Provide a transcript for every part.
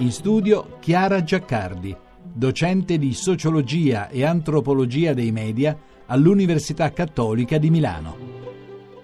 In studio Chiara Giaccardi, docente di sociologia e antropologia dei media all'Università Cattolica di Milano.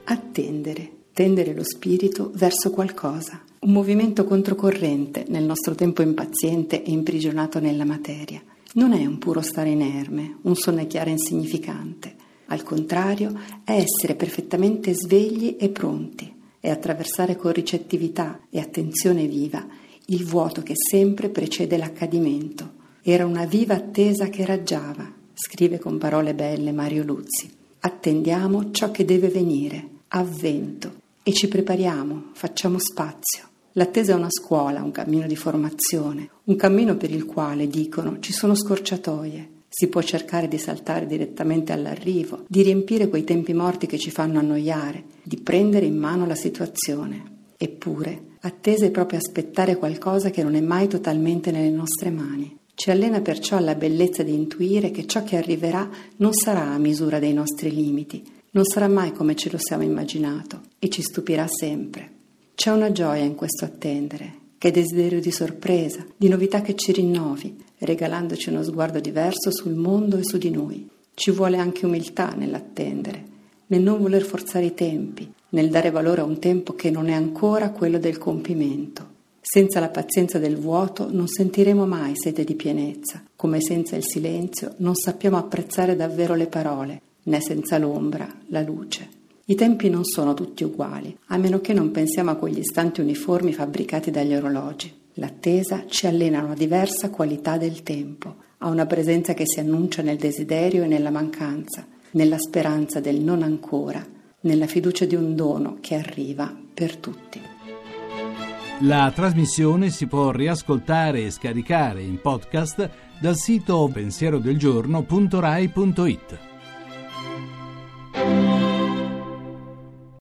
Attendere, tendere lo spirito verso qualcosa, un movimento controcorrente nel nostro tempo impaziente e imprigionato nella materia. Non è un puro stare inerme, un sonnecchiare insignificante. Al contrario, è essere perfettamente svegli e pronti e attraversare con ricettività e attenzione viva il vuoto che sempre precede l'accadimento. Era una viva attesa che raggiava, scrive con parole belle Mario Luzzi. Attendiamo ciò che deve venire, avvento, e ci prepariamo, facciamo spazio. L'attesa è una scuola, un cammino di formazione, un cammino per il quale, dicono, ci sono scorciatoie, si può cercare di saltare direttamente all'arrivo, di riempire quei tempi morti che ci fanno annoiare, di prendere in mano la situazione. Eppure, attesa è proprio aspettare qualcosa che non è mai totalmente nelle nostre mani. Ci allena perciò alla bellezza di intuire che ciò che arriverà non sarà a misura dei nostri limiti, non sarà mai come ce lo siamo immaginato e ci stupirà sempre. C'è una gioia in questo attendere, che è desiderio di sorpresa, di novità che ci rinnovi, regalandoci uno sguardo diverso sul mondo e su di noi. Ci vuole anche umiltà nell'attendere, nel non voler forzare i tempi, nel dare valore a un tempo che non è ancora quello del compimento. Senza la pazienza del vuoto non sentiremo mai sete di pienezza, come senza il silenzio non sappiamo apprezzare davvero le parole, né senza l'ombra la luce. I tempi non sono tutti uguali, a meno che non pensiamo a quegli istanti uniformi fabbricati dagli orologi. L'attesa ci allena a una diversa qualità del tempo, a una presenza che si annuncia nel desiderio e nella mancanza, nella speranza del non ancora, nella fiducia di un dono che arriva per tutti. La trasmissione si può riascoltare e scaricare in podcast dal sito pensierodelgiorno.rai.it.